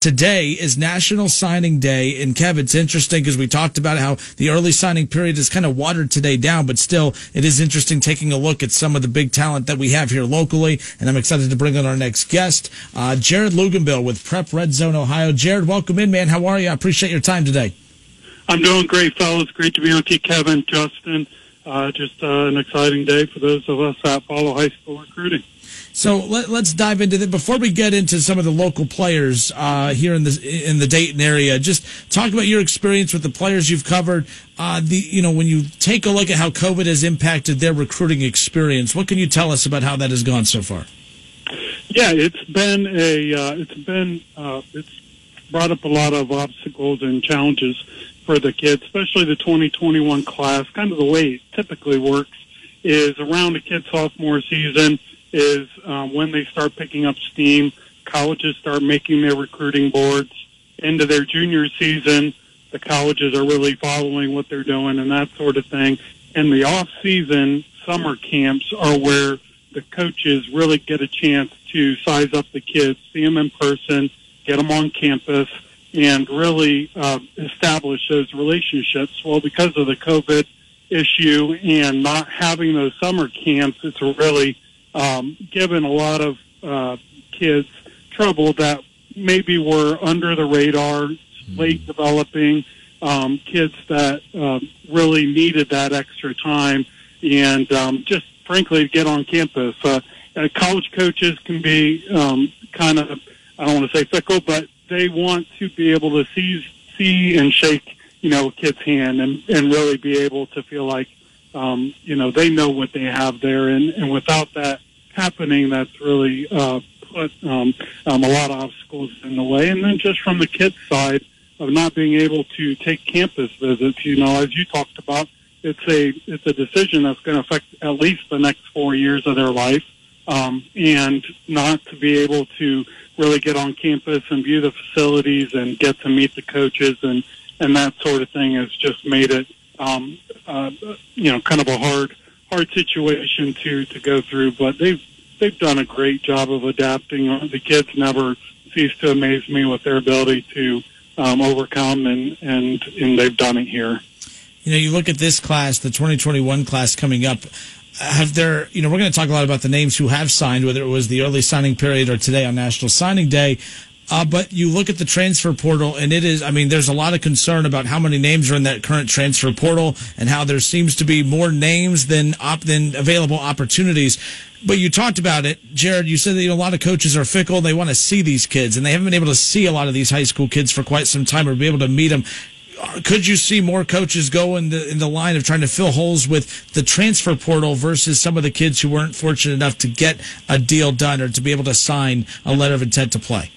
Today is National Signing Day, and Kev, it's interesting because we talked about how the early signing period is kind of watered today down, but still, it is interesting taking a look at some of the big talent that we have here locally. And I'm excited to bring on our next guest, uh, Jared Luganbill with Prep Red Zone Ohio. Jared, welcome in, man. How are you? I appreciate your time today. I'm doing great, fellas. Great to be on with you, Kevin, Justin. Uh, just uh, an exciting day for those of us that follow high school recruiting. So let, us dive into that. Before we get into some of the local players uh, here in the in the Dayton area, just talk about your experience with the players you've covered. Uh, the you know when you take a look at how COVID has impacted their recruiting experience, what can you tell us about how that has gone so far? Yeah, it's been a uh, it's been uh, it's brought up a lot of obstacles and challenges for the kids, especially the 2021 class. Kind of the way it typically works is around a kid's sophomore season is um, when they start picking up steam. Colleges start making their recruiting boards into their junior season. The colleges are really following what they're doing and that sort of thing. And the off season summer camps are where the coaches really get a chance to size up the kids, see them in person, get them on campus, and really uh, establish those relationships. Well, because of the COVID issue and not having those summer camps, it's really um, given a lot of uh, kids trouble that maybe were under the radar, late developing, um, kids that uh, really needed that extra time and um, just frankly get on campus. Uh, uh, college coaches can be um, kind of, I don't want to say fickle, but they want to be able to see, see and shake, you know, a kid's hand and, and really be able to feel like, um, you know, they know what they have there. And, and without that happening, that's really uh, put um, um, a lot of obstacles in the way. And then just from the kids' side of not being able to take campus visits, you know, as you talked about, it's a it's a decision that's going to affect at least the next four years of their life, um, and not to be able to really get on campus and view the facilities and get to meet the coaches and and that sort of thing has just made it um, uh, you know kind of a hard hard situation to to go through. But they've they've done a great job of adapting. The kids never cease to amaze me with their ability to um, overcome, and and and they've done it here. You know, you look at this class, the 2021 class coming up. Have there, you know, we're going to talk a lot about the names who have signed, whether it was the early signing period or today on National Signing Day. Uh, but you look at the transfer portal, and it is, I mean, there's a lot of concern about how many names are in that current transfer portal and how there seems to be more names than, op- than available opportunities. But you talked about it, Jared. You said that you know, a lot of coaches are fickle. They want to see these kids, and they haven't been able to see a lot of these high school kids for quite some time or be able to meet them. Could you see more coaches go in the in the line of trying to fill holes with the transfer portal versus some of the kids who weren't fortunate enough to get a deal done or to be able to sign a letter of intent to play?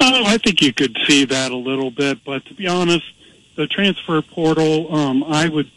Oh, I think you could see that a little bit, but to be honest, the transfer portal, um, I would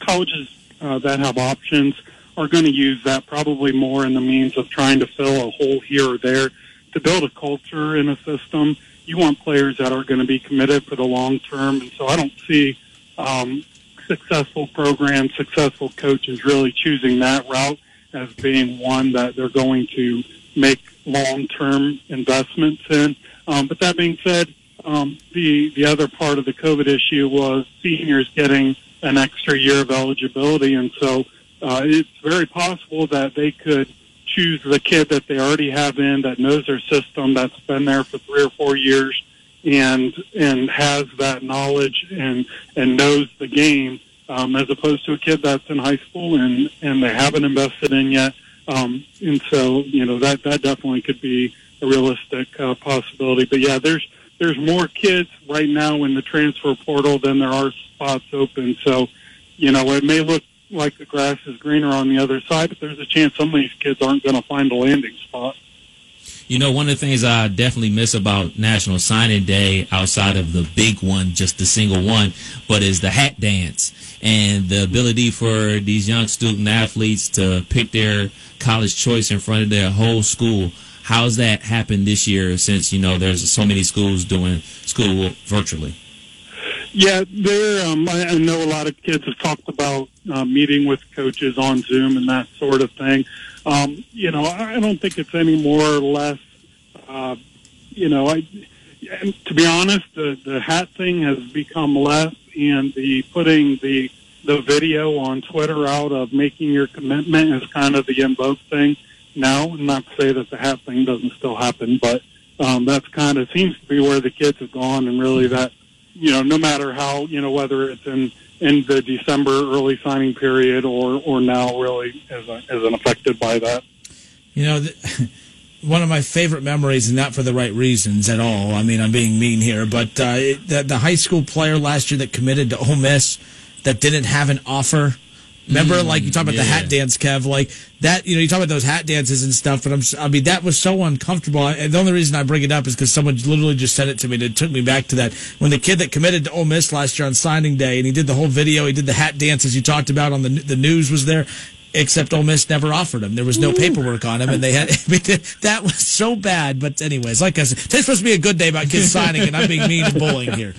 colleges uh, that have options are going to use that probably more in the means of trying to fill a hole here or there to build a culture in a system. You want players that are going to be committed for the long term, and so I don't see um, successful programs, successful coaches really choosing that route as being one that they're going to make long-term investments in. Um, but that being said, um, the the other part of the COVID issue was seniors getting an extra year of eligibility, and so uh, it's very possible that they could choose the kid that they already have in that knows their system, that's been there for three or four years, and and has that knowledge and and knows the game, um, as opposed to a kid that's in high school and and they haven't invested in yet. Um, and so, you know, that, that definitely could be a realistic uh, possibility. But yeah, there's, there's more kids right now in the transfer portal than there are spots open. So, you know, it may look like the grass is greener on the other side, but there's a chance some of these kids aren't going to find a landing spot. You know, one of the things I definitely miss about National Signing Day, outside of the big one, just the single one, but is the hat dance and the ability for these young student athletes to pick their college choice in front of their whole school. How's that happened this year since you know there's so many schools doing school virtually? Yeah, there. Um, I, I know a lot of kids have talked about uh, meeting with coaches on Zoom and that sort of thing. Um, you know, I don't think it's any more or less. Uh, you know, I. And to be honest, the the hat thing has become less, and the putting the the video on Twitter out of making your commitment is kind of the in vogue thing now. Not to say that the hat thing doesn't still happen, but um, that's kind of seems to be where the kids have gone, and really that you know, no matter how you know whether it's in in the December early signing period or or now really isn't isn't affected by that. You know. The, one of my favorite memories, and not for the right reasons at all. I mean, I'm being mean here, but uh, it, the, the high school player last year that committed to Ole Miss that didn't have an offer. Remember, Mm, like you talk about the hat dance, Kev, like that. You know, you talk about those hat dances and stuff. But I'm, s- I mean, that was so uncomfortable. And the only reason I bring it up is because someone literally just said it to me. and It took me back to that when the kid that committed to Ole Miss last year on signing day, and he did the whole video. He did the hat dances you talked about on the the news was there. Except Ole Miss never offered him. There was no paperwork on him, and they had. I mean, that was so bad. But anyways, like I said, today's supposed to be a good day about kids signing, and I'm being mean and bullying here.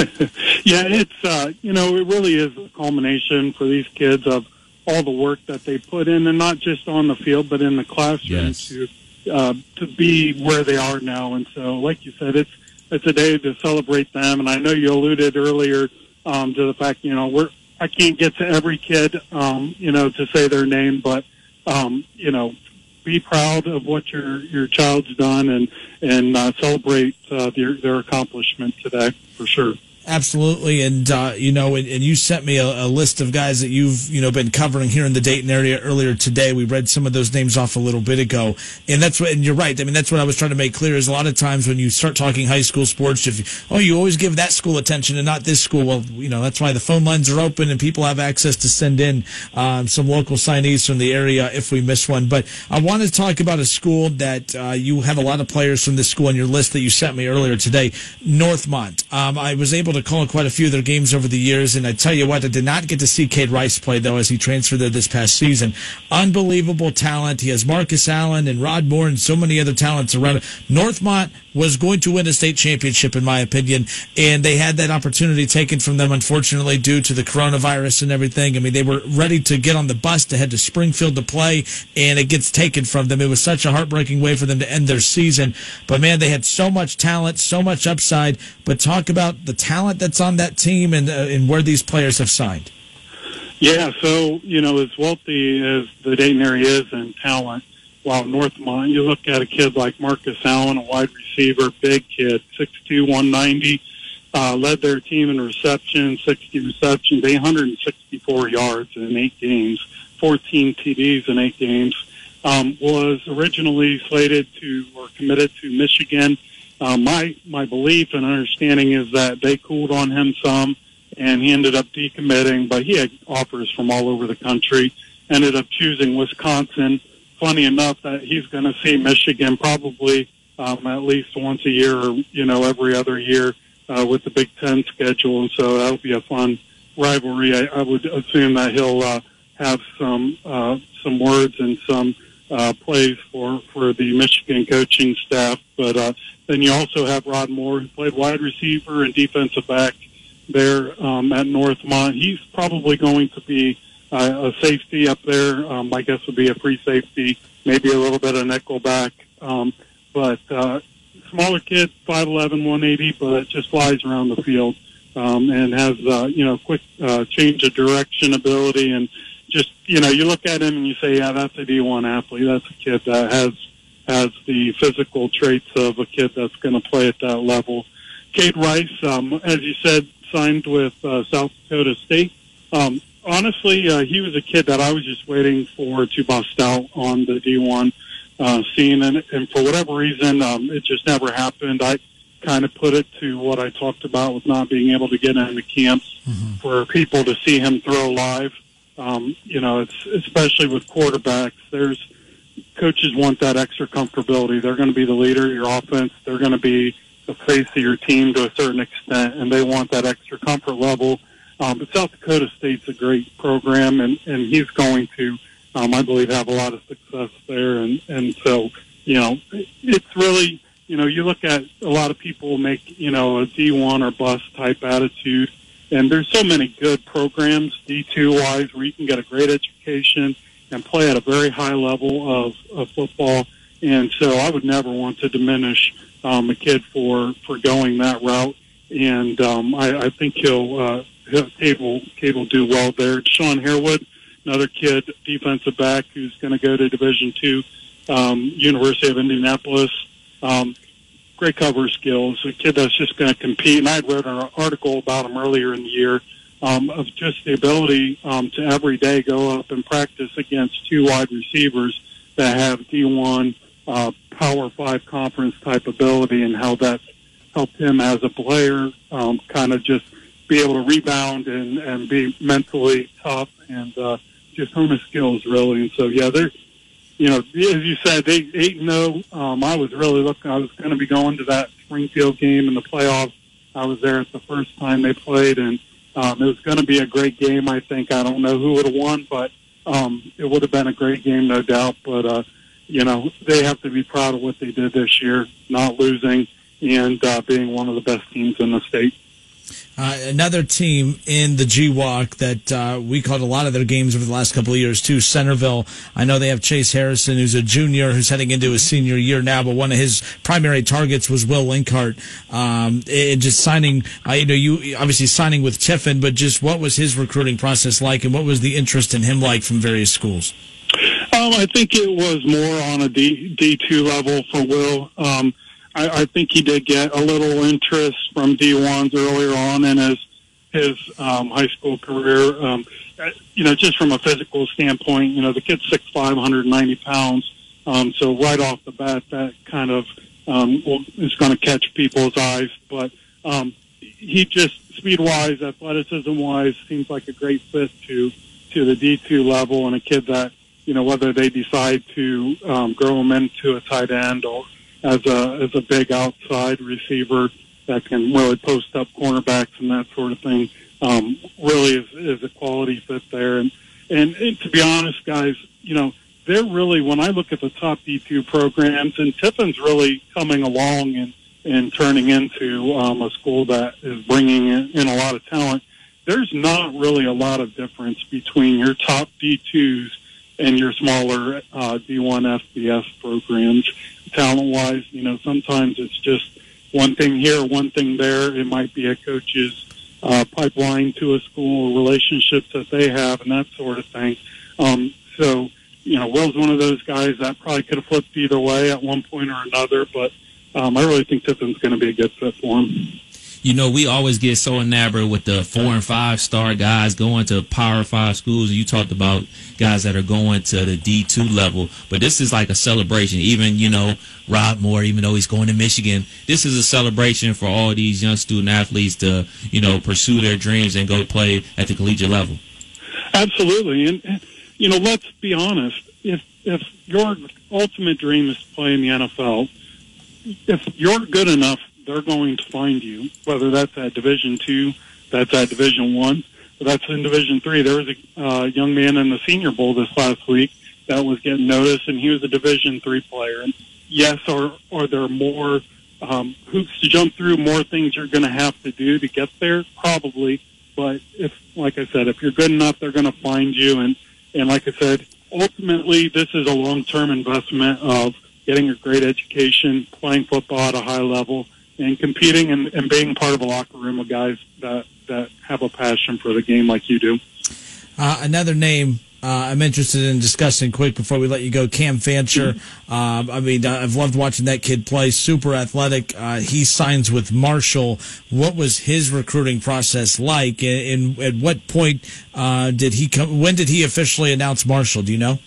Yeah, it's uh, you know it really is a culmination for these kids of all the work that they put in, and not just on the field, but in the classroom Yes. to uh, to be where they are now. And so, like you said, it's it's a day to celebrate them. And I know you alluded earlier um, to the fact you know we're I can't get to every kid um, you know to say their name, but um, you know be proud of what your your child's done and and uh, celebrate uh, their their accomplishment today for sure. Absolutely, and uh, you know, and, and you sent me a, a list of guys that you've you know been covering here in the Dayton area earlier today. We read some of those names off a little bit ago, and that's what. And you're right. I mean, that's what I was trying to make clear. Is a lot of times when you start talking high school sports, if you, oh, you always give that school attention and not this school. Well, you know, that's why the phone lines are open and people have access to send in um, some local signees from the area if we miss one. But I want to talk about a school that uh, you have a lot of players from this school on your list that you sent me earlier today, Northmont. Um, I was able to call quite a few of their games over the years, and I tell you what, I did not get to see Cade Rice play though as he transferred there this past season. Unbelievable talent. He has Marcus Allen and Rod Moore and so many other talents around. him. Northmont was going to win a state championship, in my opinion, and they had that opportunity taken from them, unfortunately, due to the coronavirus and everything. I mean, they were ready to get on the bus to head to Springfield to play, and it gets taken from them. It was such a heartbreaking way for them to end their season. But man, they had so much talent, so much upside. But talk about the talent that's on that team and uh, and where these players have signed. Yeah, so you know, as wealthy as the Dayton area is in talent, while Northmont, you look at a kid like Marcus Allen, a wide receiver, big kid, six two, one ninety, uh, led their team in reception, sixty receptions, eight hundred and sixty four yards in eight games, fourteen TDs in eight games. Um, was originally slated to or committed to Michigan. Uh, my my belief and understanding is that they cooled on him some and he ended up decommitting, but he had offers from all over the country. Ended up choosing Wisconsin. Funny enough that he's going to see Michigan probably um, at least once a year, or you know, every other year uh, with the Big Ten schedule, and so that'll be a fun rivalry. I, I would assume that he'll uh, have some uh, some words and some uh, plays for for the Michigan coaching staff, but uh, then you also have Rod Moore, who played wide receiver and defensive back there um, at Northmont. He's probably going to be uh, a safety up there. Um, I guess would be a free safety, maybe a little bit of nickel back. Um, but uh, smaller kid, 5'11", 180, but just flies around the field um, and has uh, you know quick uh, change of direction ability and just you know you look at him and you say, yeah, that's a D1 athlete. That's a kid that has has the physical traits of a kid that's going to play at that level. Cade Rice, um, as you said, signed with uh, South Dakota State. Um, honestly, uh, he was a kid that I was just waiting for to bust out on the D1 uh, scene, and, and for whatever reason, um, it just never happened. I kind of put it to what I talked about with not being able to get into camps for people to see him throw live. Um, you know, it's especially with quarterbacks. There's coaches want that extra comfortability. They're going to be the leader of your offense. They're going to be the face of your team to a certain extent, and they want that extra comfort level. Um, but South Dakota State's a great program, and, and he's going to, um, I believe, have a lot of success there. And, and so you know, it's really, you know, you look at a lot of people make, you know, a D1 or bust type attitude. And there's so many good programs, D2 wise, where you can get a great education and play at a very high level of, of football. And so I would never want to diminish um, a kid for, for going that route. And um, I, I think he'll, uh, he'll Cable, Cable do well there. Sean Harewood, another kid, defensive back, who's going to go to Division two, um, University of Indianapolis. Um, great cover skills. A kid that's just going to compete. And I had read an article about him earlier in the year um, of just the ability um, to every day go up and practice against two wide receivers that have D1 uh, Power Five conference type ability, and how that's helped him as a player, um, kind of just be able to rebound and, and be mentally tough and uh, just hone his skills really. And so, yeah, they're, you know, as you said, they eight and zero. Um, I was really looking. I was going to be going to that Springfield game in the playoffs. I was there at the first time they played, and um, it was going to be a great game. I think I don't know who would have won, but um, it would have been a great game, no doubt. But uh, you know, they have to be proud of what they did this year, not losing and uh, being one of the best teams in the state. Uh, another team in the GWOC that uh, we called a lot of their games over the last couple of years too. Centerville. I know they have Chase Harrison, who's a junior, who's heading into his senior year now. But one of his primary targets was Will Linkhart. Um, and just signing, uh, you know, you obviously signing with Tiffin, but just what was his recruiting process like, and what was the interest in him like from various schools? Um, I think it was more on a D D two level for Will. Um, I, I think he did get a little interest from D1s earlier on in his his um, high school career. Um, uh, you know, just from a physical standpoint, you know, the kid's six five, hundred ninety pounds. Um, so right off the bat, that kind of um, is going to catch people's eyes. But um, he just speed wise, athleticism wise, seems like a great fit to to the D two level, and a kid that you know whether they decide to um, grow him into a tight end or as a as a big outside receiver that can really post up cornerbacks and that sort of thing. Um, really is, is a quality fit there. And, and and to be honest, guys, you know they're really when I look at the top D two programs, and Tiffin's really coming along and and turning into um, a school that is bringing in, in a lot of talent. There's not really a lot of difference between your top D2s and your smaller uh, D1 FBS programs talent wise. You know, sometimes it's just one thing here, one thing there. It might be a coach's uh, pipeline to a school, relationships that they have, and that sort of thing. Um, so, you know, Will's one of those guys that probably could have flipped either way at one point or another, but um, I really think Tiffin's going to be a good fit for him you know, we always get so enamored with the four and five star guys going to power five schools. You talked about guys that are going to the D2 level, but this is like a celebration. Even, you know, Rod Moore, even though he's going to Michigan, this is a celebration for all these young student athletes to, you know, pursue their dreams and go play at the collegiate level. Absolutely. And, you know, let's be honest. If, if your ultimate dream is to play in the NFL, if you're good enough they're going to find you, whether that's at Division Two, that's at Division One, that's in Division Three. There was a uh, young man in the Senior Bowl this last week that was getting noticed, and he was a Division Three player. And yes, are are there more um, hoops to jump through, more things you're going to have to do to get there? Probably, but if, like I said, if you're good enough, they're going to find you. And and like I said, ultimately, this is a long term investment of getting a great education, playing football at a high level, and competing and, and being part of a locker room of guys that, that have a passion for the game like you do. Uh, another name uh, I'm interested in discussing quick before we let you go. Cam Fancher. Um, I mean, I've loved watching that kid play. Super athletic. Uh, he signs with Marshall. What was his recruiting process like? And, and at what point uh, did he come? When did he officially announce Marshall? Do you know?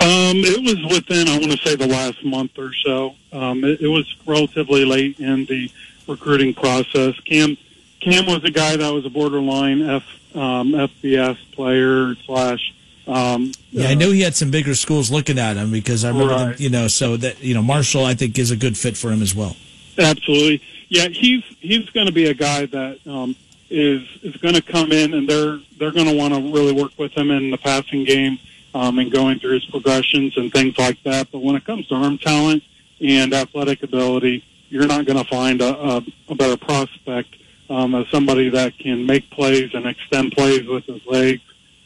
Um, it was within, I want to say, the last month or so. Um, it, it was relatively late in the recruiting process. Cam Cam was a guy that was a borderline F, um, FBS player slash. Um, yeah, I knew he had some bigger schools looking at him because I remember, right. them, you know, so that you know Marshall, I think, is a good fit for him as well. Absolutely, yeah. He's he's going to be a guy that um, is is going to come in, and they're they're going to want to really work with him in the passing game um, and going through his progressions and things like that. But when it comes to arm talent and athletic ability, you're not going to find a, a, a better prospect um, as somebody that can make plays and extend plays with his legs.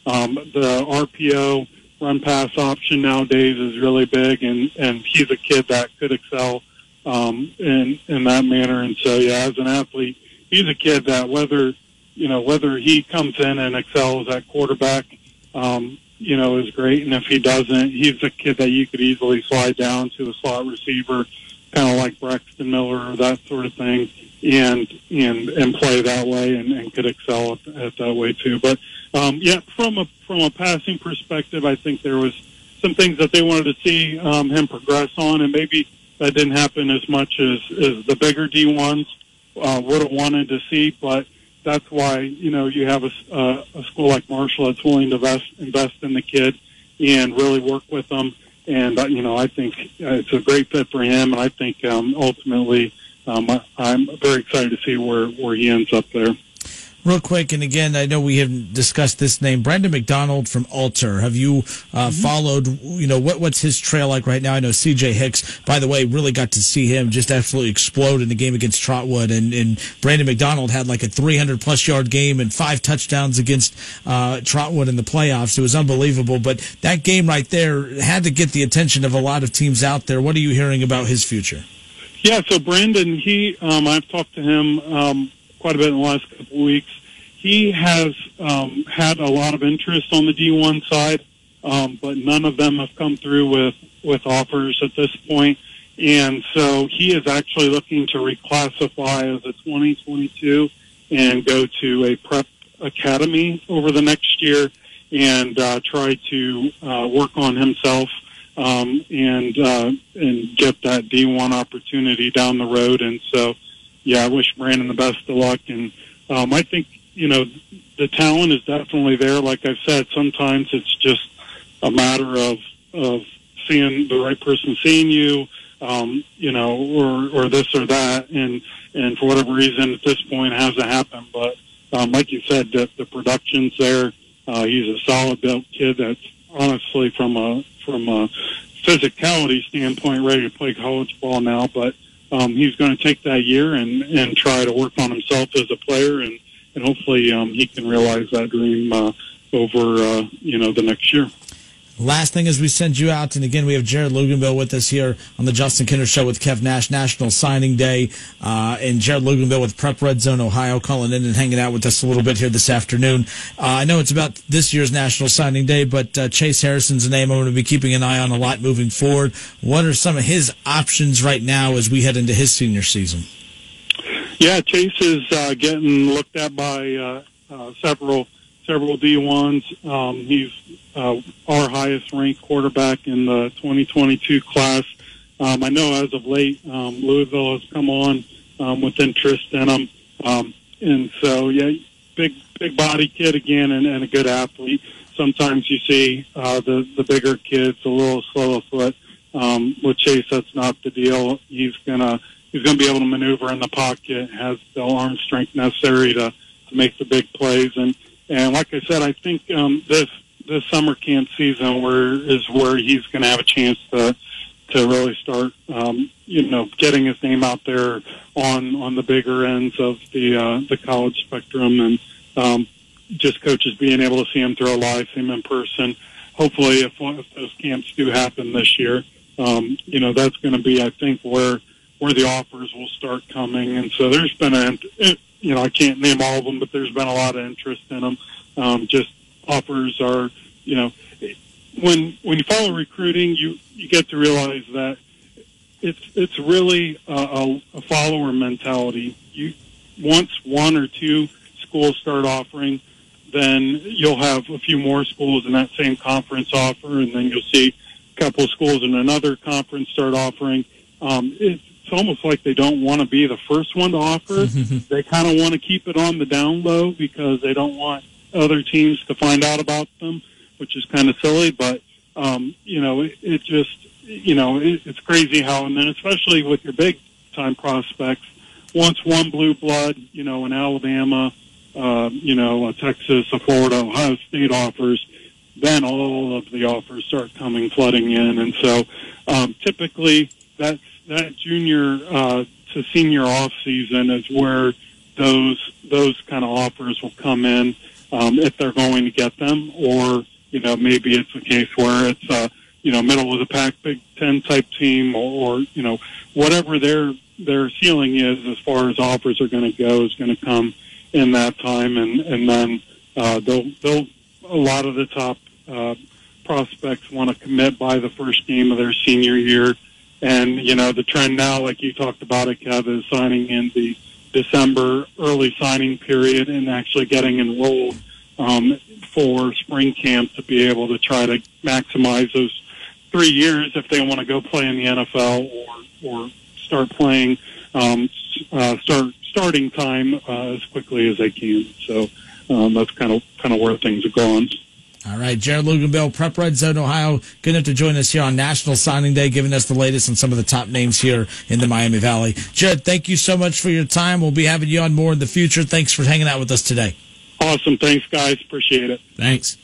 Um, the RPO run pass option nowadays is really big, and and he's a kid that could excel um, in in that manner. And so, yeah, as an athlete, he's a kid that whether you know whether he comes in and excels at quarterback, um, you know, is great, and if he doesn't, he's a kid that you could easily slide down to a slot receiver, kind of like Braxton Miller or that sort of thing, and and and play that way, and, and could excel at, at that way too. But um, yeah, from a from a passing perspective, I think there was some things that they wanted to see um, him progress on, and maybe that didn't happen as much as, as the bigger D ones uh, would have wanted to see. But that's why you know you have a, uh, a school like Marshall that's willing to invest invest in the kid and really work with them. And uh, you know, I think it's a great fit for him, and I think um, ultimately, um, I'm very excited to see where where he ends up there. Real quick, and again, I know we have discussed this name, Brandon McDonald from Alter. Have you uh, mm-hmm. followed? You know what what's his trail like right now? I know C.J. Hicks, by the way, really got to see him just absolutely explode in the game against Trotwood, and, and Brandon McDonald had like a 300 plus yard game and five touchdowns against uh, Trotwood in the playoffs. It was unbelievable, but that game right there had to get the attention of a lot of teams out there. What are you hearing about his future? Yeah, so Brandon, he, um, I've talked to him. Um, quite a bit in the last couple weeks. He has um, had a lot of interest on the D1 side, um, but none of them have come through with, with offers at this point. And so he is actually looking to reclassify as a 2022 and go to a prep academy over the next year and uh, try to uh, work on himself um, and uh, and get that D1 opportunity down the road. And so yeah, I wish Brandon the best of luck. And um, I think you know the talent is definitely there. Like I've said, sometimes it's just a matter of of seeing the right person seeing you, um, you know, or or this or that, and and for whatever reason at this point it hasn't happened. But um, like you said, the, the production's there. Uh, he's a solid built kid that's honestly from a from a physicality standpoint ready to play college ball now, but um, he's going to take that year and, and try to work on himself as a player, and, and hopefully um, he can realize that dream uh, over uh, you know the next year. Last thing is we send you out, and again we have Jared Luganbill with us here on the Justin Kinder Show with Kev Nash National Signing Day, uh, and Jared Luganbill with Prep Red Zone Ohio calling in and hanging out with us a little bit here this afternoon. Uh, I know it's about this year's National Signing Day, but uh, Chase Harrison's a name I'm going to be keeping an eye on a lot moving forward. What are some of his options right now as we head into his senior season? Yeah, Chase is uh, getting looked at by uh, uh, several several D1s. Um, he's uh, our highest ranked quarterback in the 2022 class. Um, I know as of late, um, Louisville has come on um, with interest in him. Um, and so, yeah, big, big body kid again and, and a good athlete. Sometimes you see uh, the, the bigger kids a little slow of foot. Um, with Chase, that's not the deal. He's gonna he's gonna be able to maneuver in the pocket, has the arm strength necessary to, to make the big plays, and and like I said, I think um, this this summer camp season where is where he's going to have a chance to to really start, um, you know, getting his name out there on on the bigger ends of the uh, the college spectrum, and um, just coaches being able to see him throw live, see him in person. Hopefully, if, if those camps do happen this year, um, you know, that's going to be, I think, where where the offers will start coming. And so there's been a you know, I can't name all of them, but there's been a lot of interest in them. Um, just offers are, you know, when when you follow recruiting, you you get to realize that it's it's really a, a, a follower mentality. You once one or two schools start offering, then you'll have a few more schools in that same conference offer, and then you'll see a couple of schools in another conference start offering. Um, it's it's almost like they don't want to be the first one to offer. they kind of want to keep it on the down low because they don't want other teams to find out about them, which is kind of silly. But um, you know, it, it just you know it, it's crazy how, and then especially with your big time prospects, once one blue blood, you know, in Alabama, uh, you know, a Texas, a Florida, Ohio State offers, then all of the offers start coming flooding in, and so um, typically that's that junior uh, to senior off season is where those those kind of offers will come in um, if they're going to get them, or you know maybe it's a case where it's a you know middle of the pack Big Ten type team, or, or you know whatever their their ceiling is as far as offers are going to go is going to come in that time, and and then uh, they'll they'll a lot of the top uh, prospects want to commit by the first game of their senior year. And, you know, the trend now, like you talked about it, Kev, is signing in the December early signing period and actually getting enrolled um, for spring camp to be able to try to maximize those three years if they want to go play in the NFL or, or start playing, um, uh, start starting time uh, as quickly as they can. So um, that's kind of kind of where things are going. All right, Jared Luganbill, Prep Red Zone, Ohio. Good enough to join us here on National Signing Day, giving us the latest on some of the top names here in the Miami Valley. Jared, thank you so much for your time. We'll be having you on more in the future. Thanks for hanging out with us today. Awesome. Thanks, guys. Appreciate it. Thanks.